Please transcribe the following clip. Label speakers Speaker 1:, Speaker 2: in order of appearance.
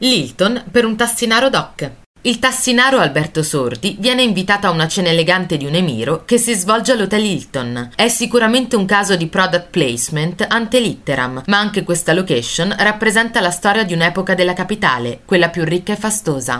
Speaker 1: L'Hilton per un tassinaro doc. Il tassinaro Alberto Sordi viene invitato a una cena elegante di un emiro che si svolge all'Hotel Hilton. È sicuramente un caso di product placement ante litteram, ma anche questa location rappresenta la storia di un'epoca della capitale, quella più ricca e fastosa.